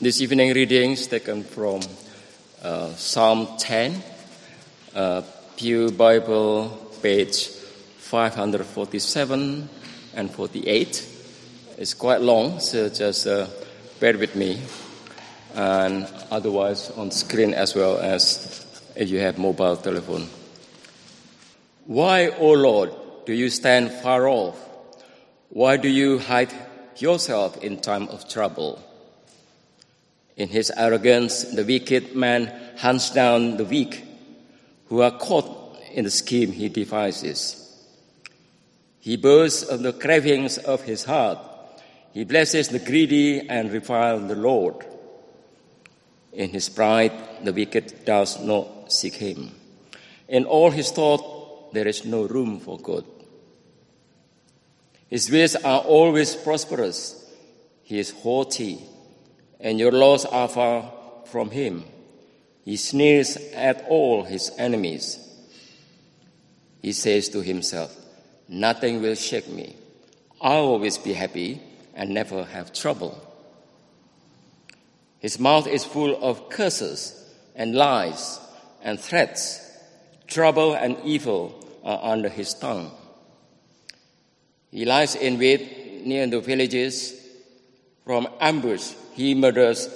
This evening reading is taken from uh, Psalm 10, uh, Pew Bible, page 547 and 48. It's quite long, so just uh, bear with me. And otherwise, on screen as well as if you have mobile telephone. Why, O Lord, do you stand far off? Why do you hide yourself in time of trouble? In his arrogance, the wicked man hunts down the weak who are caught in the scheme he devises. He boasts of the cravings of his heart. He blesses the greedy and reviles the Lord. In his pride, the wicked does not seek him. In all his thought, there is no room for good. His ways are always prosperous. He is haughty and your laws are far from him. He sneers at all his enemies. He says to himself, Nothing will shake me. I'll always be happy and never have trouble. His mouth is full of curses and lies and threats. Trouble and evil are under his tongue. He lies in wait near the villages. From ambush, he murders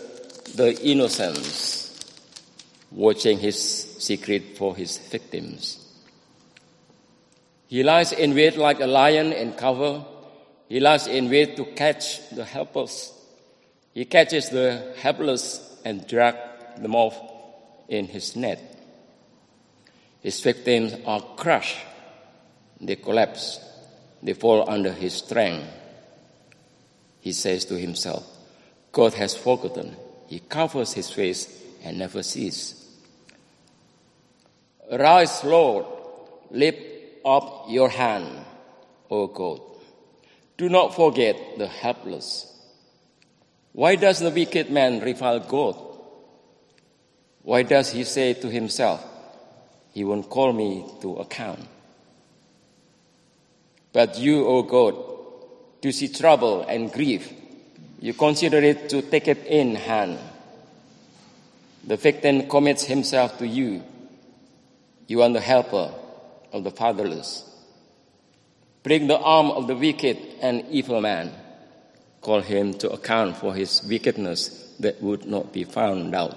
the innocents, watching his secret for his victims. He lies in wait like a lion in cover. He lies in wait to catch the helpless. He catches the helpless and drags them off in his net. His victims are crushed. They collapse. They fall under his strength. He says to himself, God has forgotten. He covers his face and never sees. Rise, Lord, lift up your hand, O God. Do not forget the helpless. Why does the wicked man revile God? Why does he say to himself, He won't call me to account? But you, O God, do see trouble and grief you consider it to take it in hand. The victim commits himself to you. You are the helper of the fatherless. Break the arm of the wicked and evil man. Call him to account for his wickedness that would not be found out.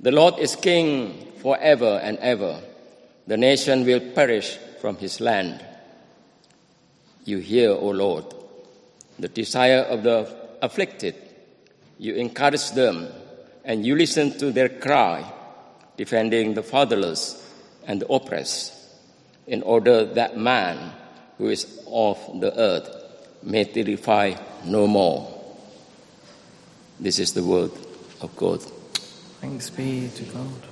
The Lord is king forever and ever. The nation will perish from his land. You hear, O Lord, the desire of the afflicted. You encourage them and you listen to their cry, defending the fatherless and the oppressed, in order that man who is of the earth may terrify no more. This is the word of God. Thanks be to God.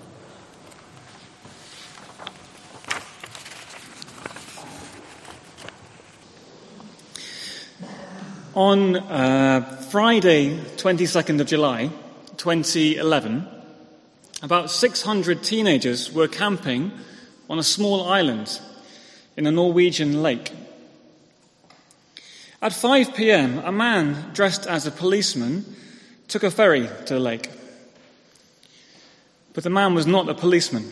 On uh, Friday, 22nd of July, 2011, about 600 teenagers were camping on a small island in a Norwegian lake. At 5 p.m., a man dressed as a policeman took a ferry to the lake. But the man was not a policeman.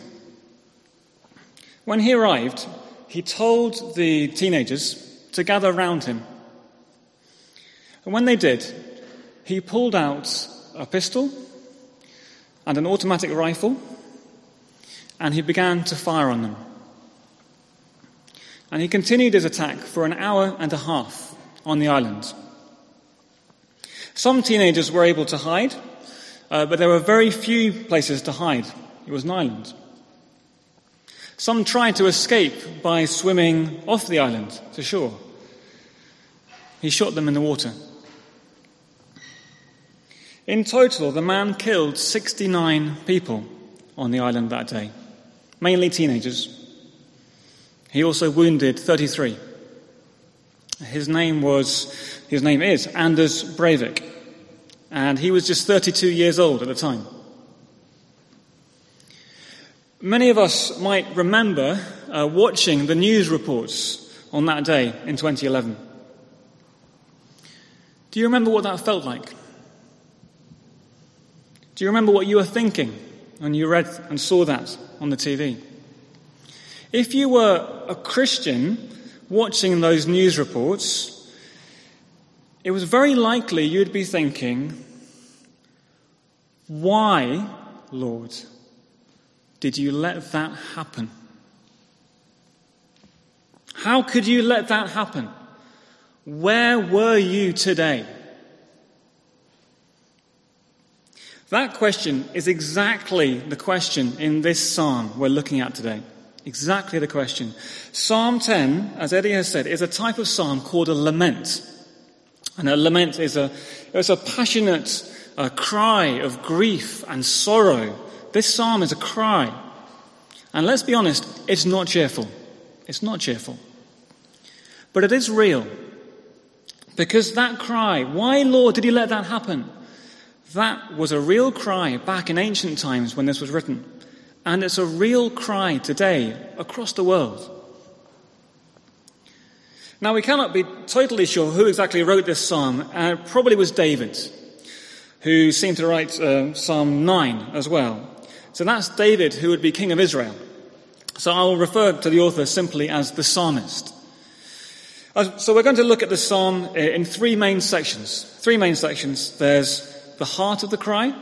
When he arrived, he told the teenagers to gather round him. And when they did, he pulled out a pistol and an automatic rifle and he began to fire on them. And he continued his attack for an hour and a half on the island. Some teenagers were able to hide, uh, but there were very few places to hide. It was an island. Some tried to escape by swimming off the island to shore. He shot them in the water. In total, the man killed 69 people on the island that day, mainly teenagers. He also wounded 33. His name was, his name is Anders Breivik, and he was just 32 years old at the time. Many of us might remember uh, watching the news reports on that day in 2011. Do you remember what that felt like? Do you remember what you were thinking when you read and saw that on the TV? If you were a Christian watching those news reports, it was very likely you'd be thinking, Why, Lord, did you let that happen? How could you let that happen? Where were you today? That question is exactly the question in this psalm we're looking at today. Exactly the question. Psalm 10, as Eddie has said, is a type of psalm called a lament. And a lament is a, it's a passionate uh, cry of grief and sorrow. This psalm is a cry. And let's be honest, it's not cheerful. It's not cheerful. But it is real. Because that cry, why, Lord, did you let that happen? That was a real cry back in ancient times when this was written. And it's a real cry today across the world. Now, we cannot be totally sure who exactly wrote this psalm. Uh, it probably was David, who seemed to write uh, Psalm 9 as well. So that's David, who would be king of Israel. So I'll refer to the author simply as the psalmist. Uh, so we're going to look at the psalm uh, in three main sections. Three main sections. There's the heart of the cry,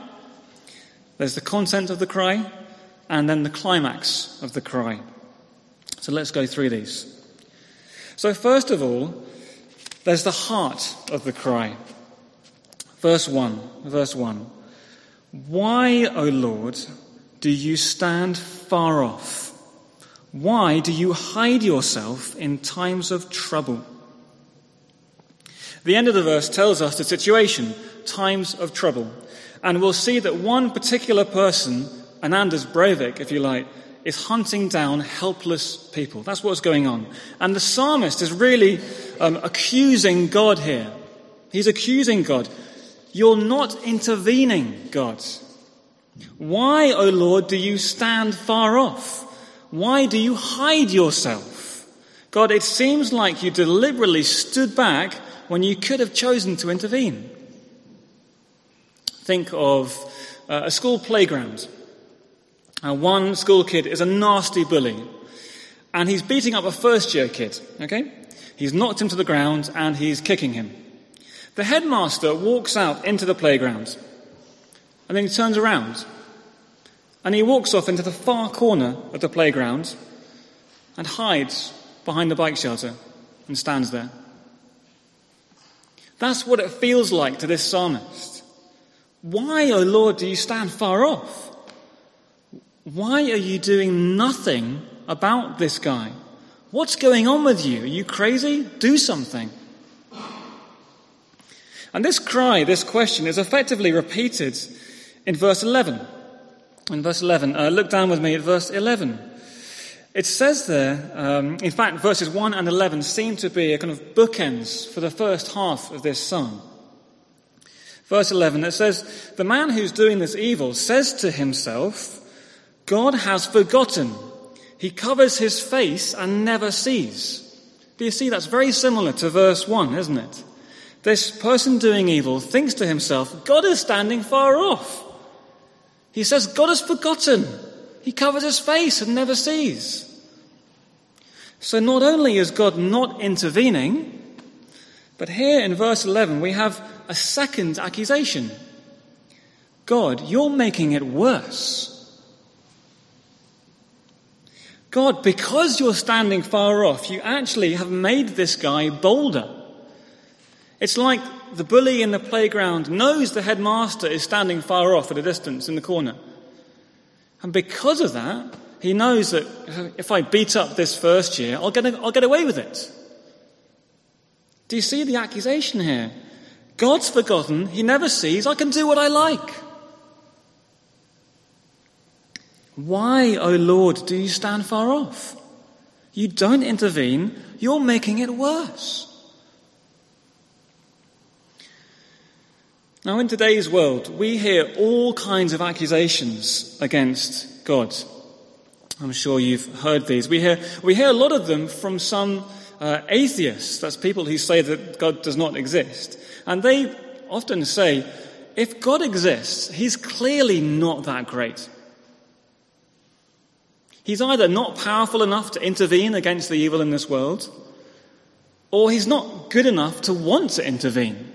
there's the content of the cry, and then the climax of the cry. So let's go through these. So, first of all, there's the heart of the cry. Verse 1, verse 1. Why, O Lord, do you stand far off? Why do you hide yourself in times of trouble? The end of the verse tells us the situation times of trouble. And we'll see that one particular person, Anders Breivik, if you like, is hunting down helpless people. That's what's going on. And the psalmist is really um, accusing God here. He's accusing God. You're not intervening, God. Why, O Lord, do you stand far off? Why do you hide yourself? God, it seems like you deliberately stood back when you could have chosen to intervene. Think of uh, a school playground. Uh, one school kid is a nasty bully, and he's beating up a first year kid, okay? He's knocked him to the ground and he's kicking him. The headmaster walks out into the playground, and then he turns around, and he walks off into the far corner of the playground and hides behind the bike shelter and stands there. That's what it feels like to this psalmist. Why, O oh Lord, do you stand far off? Why are you doing nothing about this guy? What's going on with you? Are you crazy? Do something. And this cry, this question, is effectively repeated in verse 11. In verse 11, uh, look down with me at verse 11. It says there, um, in fact, verses 1 and 11 seem to be a kind of bookends for the first half of this psalm. Verse 11, it says, The man who's doing this evil says to himself, God has forgotten. He covers his face and never sees. Do you see? That's very similar to verse 1, isn't it? This person doing evil thinks to himself, God is standing far off. He says, God has forgotten. He covers his face and never sees. So not only is God not intervening, but here in verse 11 we have a second accusation God, you're making it worse. God, because you're standing far off, you actually have made this guy bolder. It's like the bully in the playground knows the headmaster is standing far off at a distance in the corner. And because of that, he knows that if I beat up this first year, I'll get, I'll get away with it. Do you see the accusation here? God's forgotten. He never sees. I can do what I like. Why, O oh Lord, do you stand far off? You don't intervene. You're making it worse. Now, in today's world, we hear all kinds of accusations against God. I'm sure you've heard these. We hear, we hear a lot of them from some uh, atheists, that's people who say that God does not exist, and they often say, if God exists, he's clearly not that great. He's either not powerful enough to intervene against the evil in this world, or he's not good enough to want to intervene.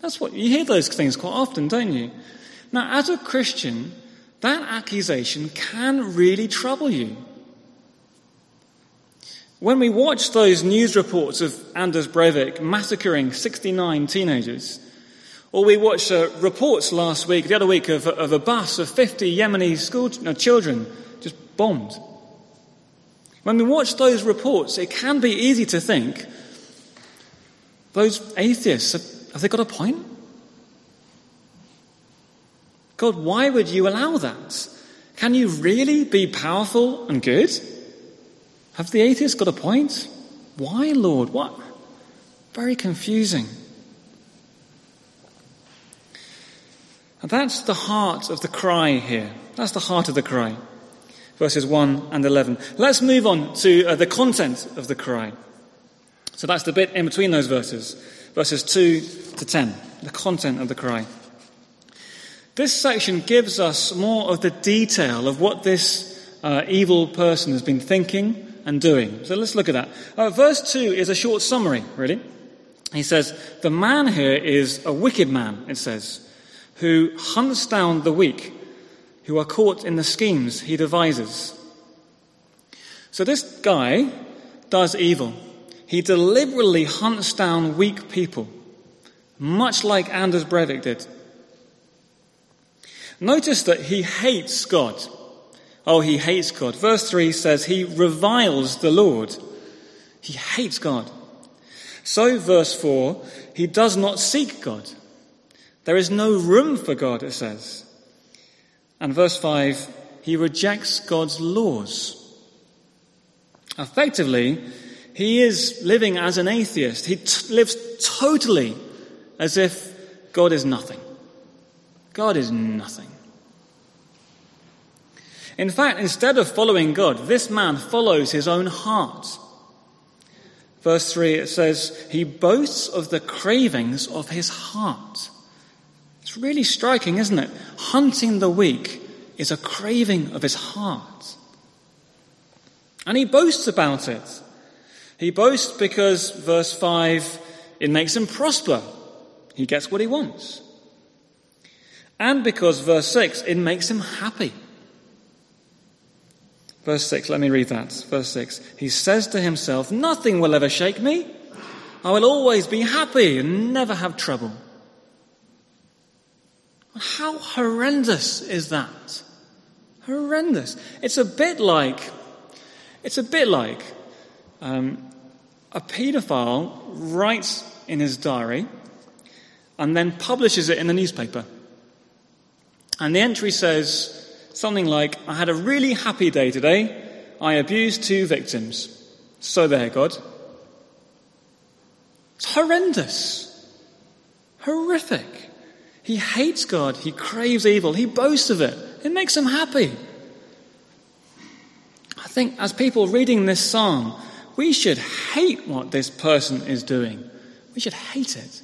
That's what you hear those things quite often, don't you? Now, as a Christian, that accusation can really trouble you. When we watch those news reports of Anders Breivik massacring 69 teenagers, or we watched uh, reports last week, the other week, of, of a bus of 50 Yemeni school no, children just bombed. When we watch those reports, it can be easy to think those atheists, have, they got a point? God, why would you allow that? Can you really be powerful and good? Have the atheists got a point? Why, Lord? What? Very confusing. And that's the heart of the cry here. That's the heart of the cry. Verses 1 and 11. Let's move on to uh, the content of the cry. So that's the bit in between those verses, verses 2 to 10, the content of the cry. This section gives us more of the detail of what this uh, evil person has been thinking and doing. So let's look at that. Uh, verse 2 is a short summary, really. He says, The man here is a wicked man, it says, who hunts down the weak, who are caught in the schemes he devises. So this guy does evil. He deliberately hunts down weak people, much like Anders Breivik did. Notice that he hates God. Oh, he hates God. Verse 3 says he reviles the Lord. He hates God. So, verse 4, he does not seek God. There is no room for God, it says. And verse 5, he rejects God's laws. Effectively, he is living as an atheist. He t- lives totally as if God is nothing. God is nothing. In fact, instead of following God, this man follows his own heart. Verse 3, it says, He boasts of the cravings of his heart. It's really striking, isn't it? Hunting the weak is a craving of his heart. And he boasts about it. He boasts because, verse 5, it makes him prosper. He gets what he wants. And because, verse 6, it makes him happy. Verse 6, let me read that. Verse 6. He says to himself, Nothing will ever shake me. I will always be happy and never have trouble. How horrendous is that? Horrendous. It's a bit like, it's a bit like um, a paedophile writes in his diary and then publishes it in the newspaper. And the entry says, Something like, I had a really happy day today. I abused two victims. So there, God. It's horrendous. Horrific. He hates God. He craves evil. He boasts of it. It makes him happy. I think as people reading this psalm, we should hate what this person is doing. We should hate it.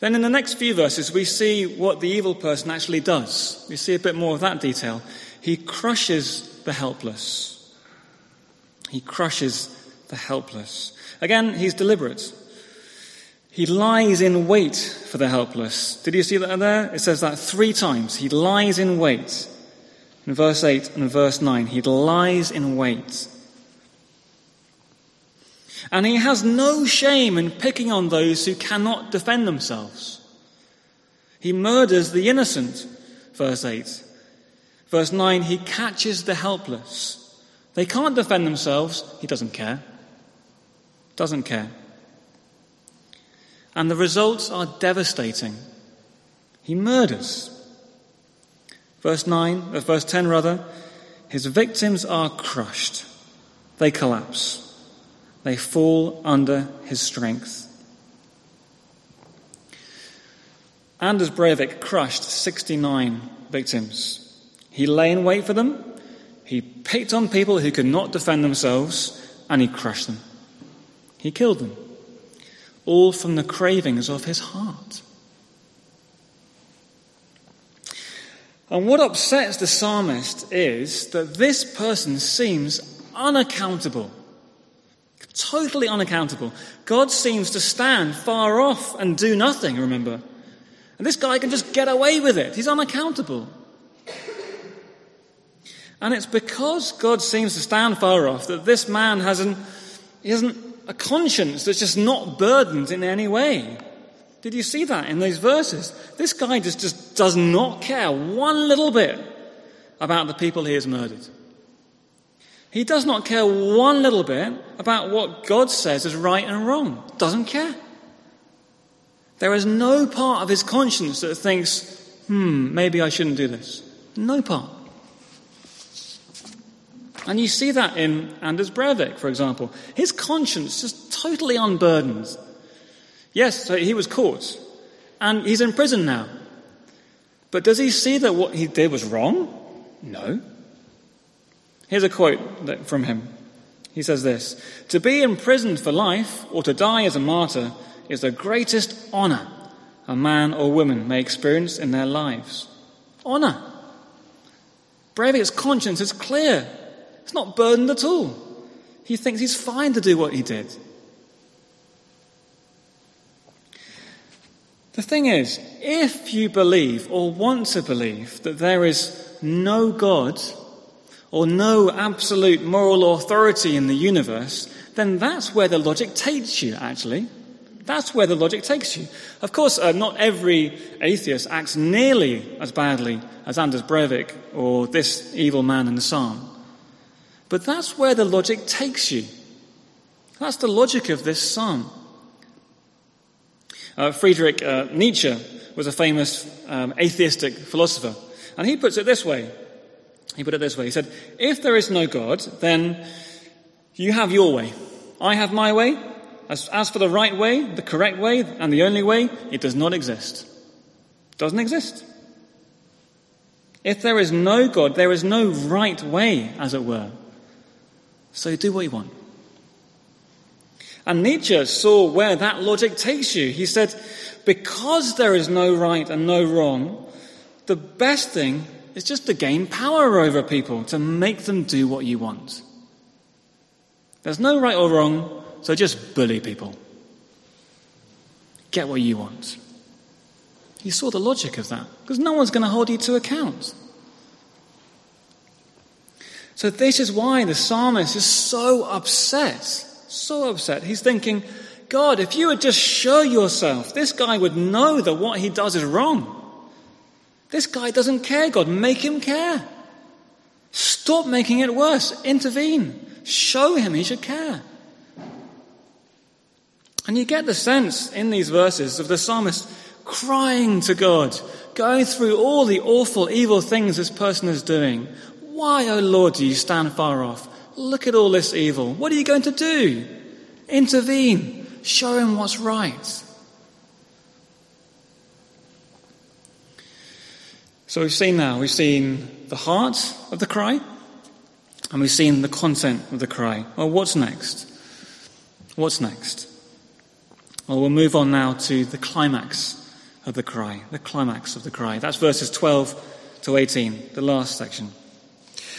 Then in the next few verses, we see what the evil person actually does. We see a bit more of that detail. He crushes the helpless. He crushes the helpless. Again, he's deliberate. He lies in wait for the helpless. Did you see that there? It says that three times. He lies in wait. In verse 8 and verse 9, he lies in wait. And he has no shame in picking on those who cannot defend themselves. He murders the innocent, verse 8. Verse 9, he catches the helpless. They can't defend themselves, he doesn't care. Doesn't care. And the results are devastating. He murders. Verse 9, uh, verse 10 rather, his victims are crushed. They collapse. They fall under his strength. Anders Breivik crushed 69 victims. He lay in wait for them. He picked on people who could not defend themselves and he crushed them. He killed them. All from the cravings of his heart. And what upsets the psalmist is that this person seems unaccountable. Totally unaccountable. God seems to stand far off and do nothing, remember. And this guy can just get away with it. He's unaccountable. And it's because God seems to stand far off that this man hasn't, he hasn't a conscience that's just not burdened in any way. Did you see that in those verses? This guy just, just does not care one little bit about the people he has murdered. He does not care one little bit about what God says is right and wrong. Doesn't care. There is no part of his conscience that thinks, hmm, maybe I shouldn't do this. No part. And you see that in Anders Breivik, for example. His conscience is totally unburdened. Yes, so he was caught, and he's in prison now. But does he see that what he did was wrong? No. Here's a quote from him. He says this To be imprisoned for life or to die as a martyr is the greatest honor a man or woman may experience in their lives. Honor. Breivik's conscience is clear. It's not burdened at all. He thinks he's fine to do what he did. The thing is, if you believe or want to believe that there is no God or no absolute moral authority in the universe, then that's where the logic takes you, actually. That's where the logic takes you. Of course, uh, not every atheist acts nearly as badly as Anders Breivik or this evil man in the psalm. But that's where the logic takes you. That's the logic of this psalm. Uh, Friedrich uh, Nietzsche was a famous um, atheistic philosopher, and he puts it this way. He put it this way. He said, If there is no God, then you have your way. I have my way. As, as for the right way, the correct way, and the only way, it does not exist. It doesn't exist. If there is no God, there is no right way, as it were. So do what you want. And Nietzsche saw where that logic takes you. He said, because there is no right and no wrong, the best thing is just to gain power over people, to make them do what you want. There's no right or wrong, so just bully people. Get what you want. He saw the logic of that, because no one's going to hold you to account. So, this is why the psalmist is so upset so upset. He's thinking, God, if you would just show yourself, this guy would know that what he does is wrong. This guy doesn't care, God. Make him care. Stop making it worse. Intervene. Show him he should care. And you get the sense in these verses of the psalmist crying to God, going through all the awful, evil things this person is doing. Why, O oh Lord, do you stand far off? Look at all this evil. What are you going to do? Intervene. Show him what's right. So we've seen now, we've seen the heart of the cry, and we've seen the content of the cry. Well, what's next? What's next? Well, we'll move on now to the climax of the cry. The climax of the cry. That's verses 12 to 18, the last section.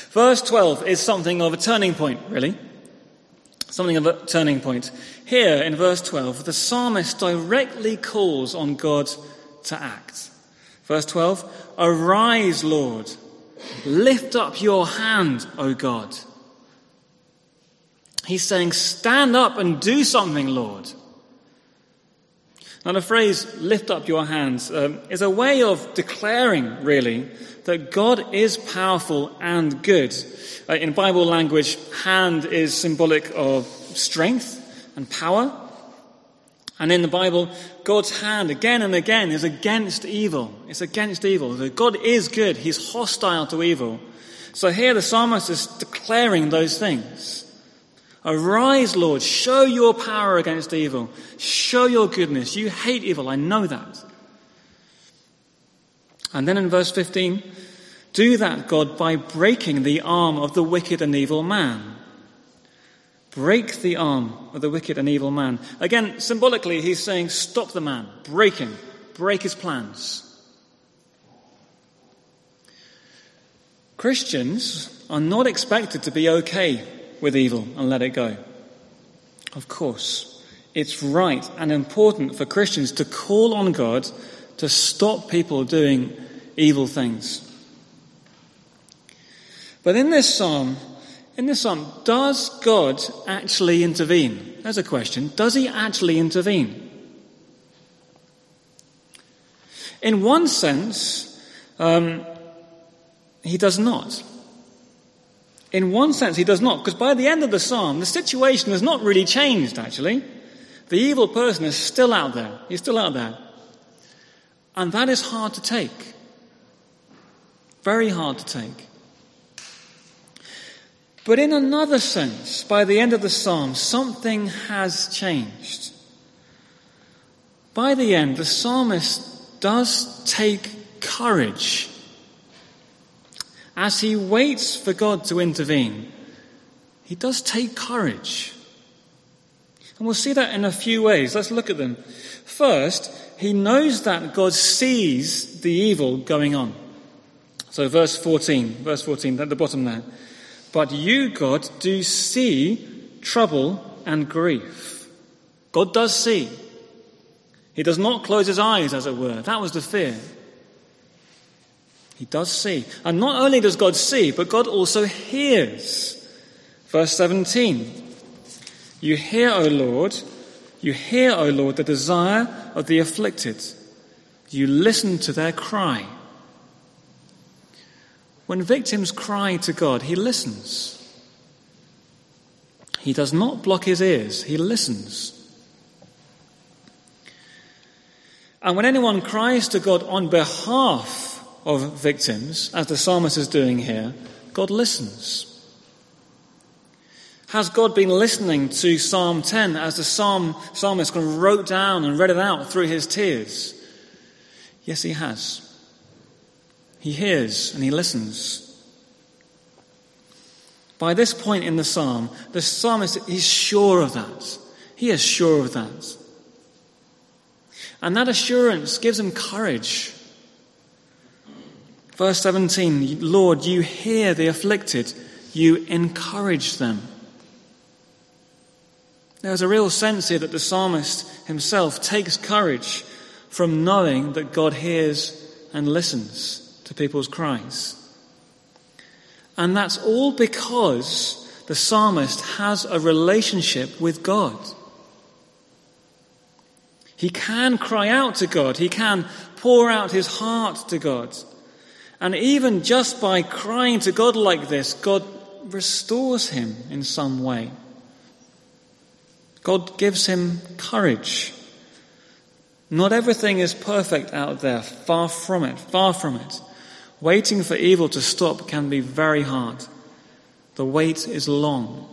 Verse 12 is something of a turning point, really. Something of a turning point. Here in verse 12, the psalmist directly calls on God to act. Verse 12, Arise, Lord. Lift up your hand, O God. He's saying, Stand up and do something, Lord. Now, the phrase, lift up your hands, um, is a way of declaring, really, that God is powerful and good. Uh, in Bible language, hand is symbolic of strength and power. And in the Bible, God's hand again and again is against evil. It's against evil. God is good. He's hostile to evil. So here the psalmist is declaring those things. Arise, Lord, show your power against evil. Show your goodness. You hate evil. I know that. And then in verse 15, Do that, God, by breaking the arm of the wicked and evil man. Break the arm of the wicked and evil man. Again, symbolically, he's saying, Stop the man, break him, break his plans. Christians are not expected to be okay with evil and let it go. Of course, it's right and important for Christians to call on God to stop people doing evil things. But in this psalm, in this psalm, does God actually intervene? There's a question. Does he actually intervene? In one sense, um, he does not. In one sense, he does not, because by the end of the psalm, the situation has not really changed, actually. The evil person is still out there. He's still out there. And that is hard to take. Very hard to take. But in another sense, by the end of the psalm, something has changed. By the end, the psalmist does take courage as he waits for God to intervene, he does take courage. And we'll see that in a few ways. Let's look at them. First, he knows that God sees the evil going on. So, verse 14, verse 14, at the bottom there. But you, God, do see trouble and grief. God does see. He does not close his eyes, as it were. That was the fear. He does see. And not only does God see, but God also hears. Verse 17 You hear, O Lord, you hear, O Lord, the desire of the afflicted. You listen to their cry. When victims cry to God, He listens. He does not block his ears, He listens. And when anyone cries to God on behalf of victims, as the psalmist is doing here, God listens. Has God been listening to Psalm 10 as the psalm, psalmist kind of wrote down and read it out through his tears? Yes, he has. He hears and he listens. By this point in the psalm, the psalmist is sure of that. He is sure of that. And that assurance gives him courage Verse 17 Lord, you hear the afflicted, you encourage them. There's a real sense here that the psalmist himself takes courage from knowing that God hears and listens to people's cries. And that's all because the psalmist has a relationship with God. He can cry out to God, he can pour out his heart to God. And even just by crying to God like this, God restores him in some way. God gives him courage. Not everything is perfect out there, far from it, far from it. Waiting for evil to stop can be very hard. The wait is long.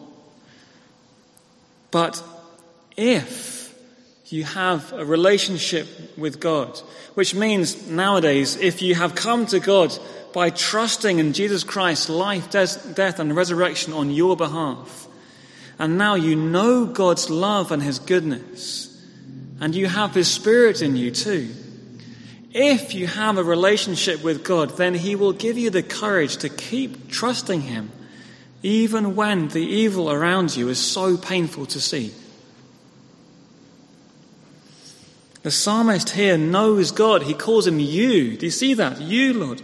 But if you have a relationship with God, which means nowadays, if you have come to God by trusting in Jesus Christ's life, death, and resurrection on your behalf, and now you know God's love and His goodness, and you have His Spirit in you too. If you have a relationship with God, then He will give you the courage to keep trusting Him, even when the evil around you is so painful to see. The psalmist here knows God. He calls him you. Do you see that? You, Lord.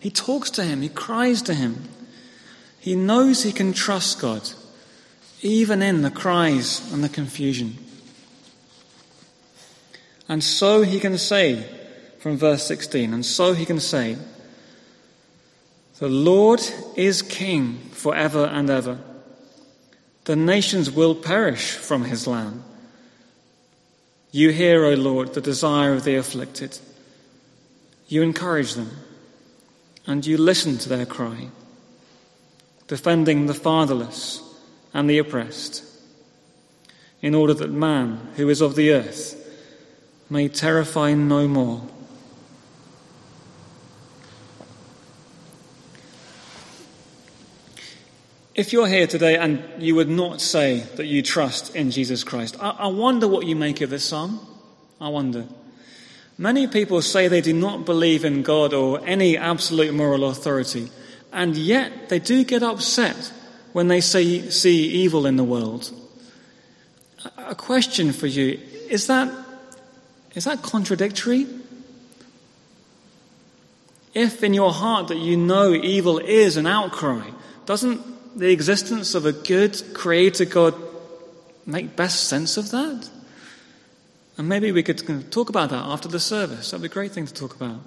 He talks to him. He cries to him. He knows he can trust God, even in the cries and the confusion. And so he can say, from verse 16, and so he can say, The Lord is king forever and ever. The nations will perish from his land. You hear, O Lord, the desire of the afflicted. You encourage them, and you listen to their cry, defending the fatherless and the oppressed, in order that man, who is of the earth, may terrify no more. If you're here today and you would not say that you trust in Jesus Christ, I, I wonder what you make of this psalm. I wonder. Many people say they do not believe in God or any absolute moral authority, and yet they do get upset when they say, see evil in the world. A question for you is that, is that contradictory? If in your heart that you know evil is an outcry, doesn't the existence of a good creator God make best sense of that? And maybe we could talk about that after the service. That'd be a great thing to talk about.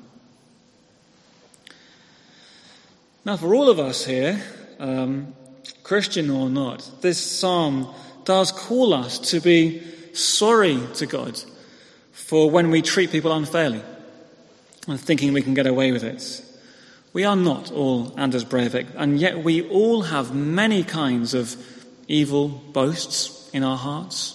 Now, for all of us here, um, Christian or not, this psalm does call us to be sorry to God for when we treat people unfairly and thinking we can get away with it. We are not all Anders Breivik, and yet we all have many kinds of evil boasts in our hearts.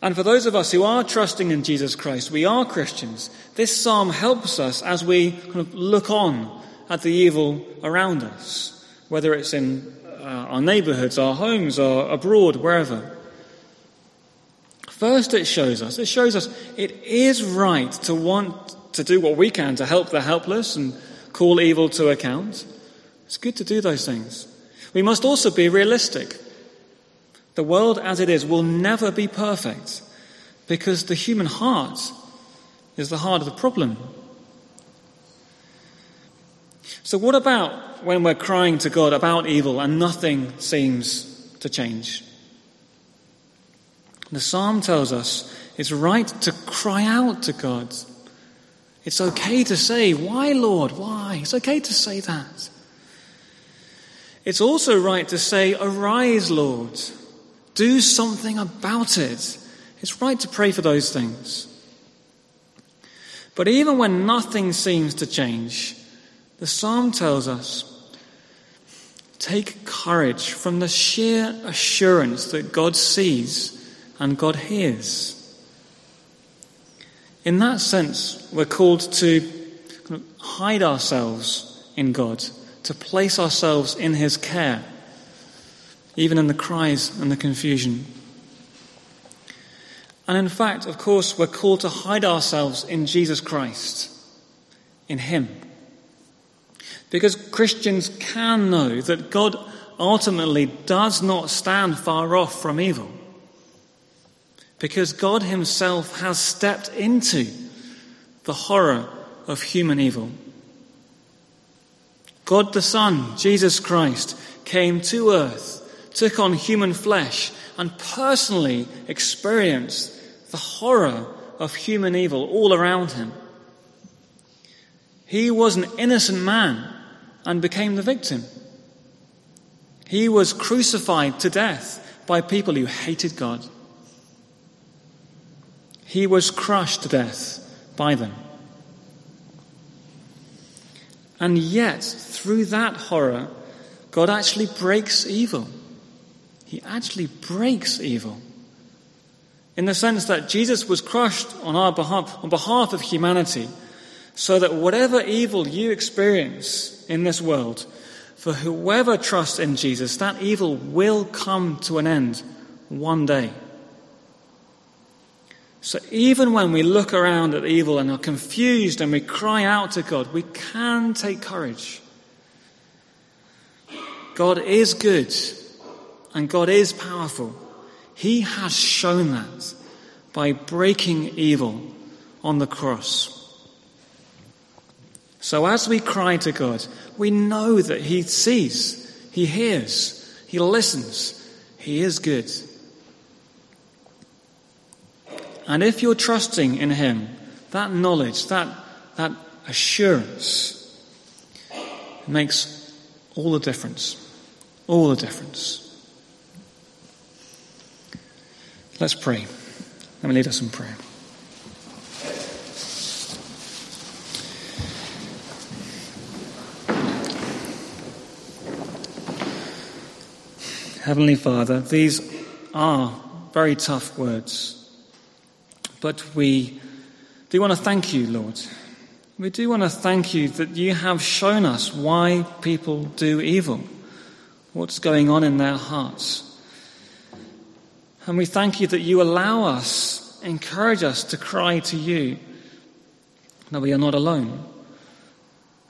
And for those of us who are trusting in Jesus Christ, we are Christians, this psalm helps us as we kind of look on at the evil around us, whether it's in uh, our neighborhoods, our homes, or abroad, wherever. First, it shows us, it shows us it is right to want to do what we can to help the helpless and call evil to account. It's good to do those things. We must also be realistic. The world as it is will never be perfect because the human heart is the heart of the problem. So, what about when we're crying to God about evil and nothing seems to change? The psalm tells us it's right to cry out to God. It's okay to say, Why, Lord? Why? It's okay to say that. It's also right to say, Arise, Lord. Do something about it. It's right to pray for those things. But even when nothing seems to change, the psalm tells us take courage from the sheer assurance that God sees and God hears. In that sense, we're called to hide ourselves in God, to place ourselves in His care even in the cries and the confusion. And in fact, of course, we're called to hide ourselves in Jesus Christ, in Him. Because Christians can know that God ultimately does not stand far off from evil. Because God Himself has stepped into the horror of human evil. God the Son, Jesus Christ, came to earth took on human flesh and personally experienced the horror of human evil all around him. He was an innocent man and became the victim. He was crucified to death by people who hated God. He was crushed to death by them. And yet, through that horror, God actually breaks evil. He actually breaks evil. In the sense that Jesus was crushed on our behalf, on behalf of humanity, so that whatever evil you experience in this world, for whoever trusts in Jesus, that evil will come to an end one day. So even when we look around at evil and are confused and we cry out to God, we can take courage. God is good and God is powerful. He has shown that by breaking evil on the cross. So as we cry to God, we know that He sees, He hears, He listens, He is good. And if you're trusting in Him, that knowledge, that, that assurance makes all the difference. All the difference. Let's pray. Let me lead us in prayer. Heavenly Father, these are very tough words, but we do want to thank you, Lord, We do want to thank you that you have shown us why people do evil, what's going on in their hearts. And we thank you that you allow us, encourage us to cry to you, that we are not alone.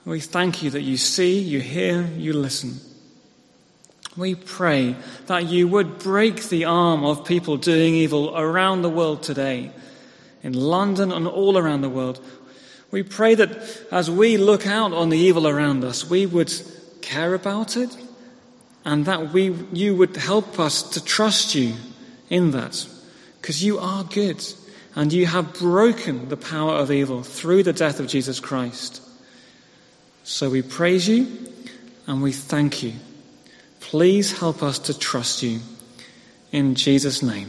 We thank you that you see, you hear, you listen. We pray that you would break the arm of people doing evil around the world today, in London and all around the world. We pray that as we look out on the evil around us, we would care about it and that we, you would help us to trust you in that because you are good and you have broken the power of evil through the death of Jesus Christ. So we praise you and we thank you. Please help us to trust you. In Jesus' name,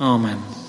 Amen.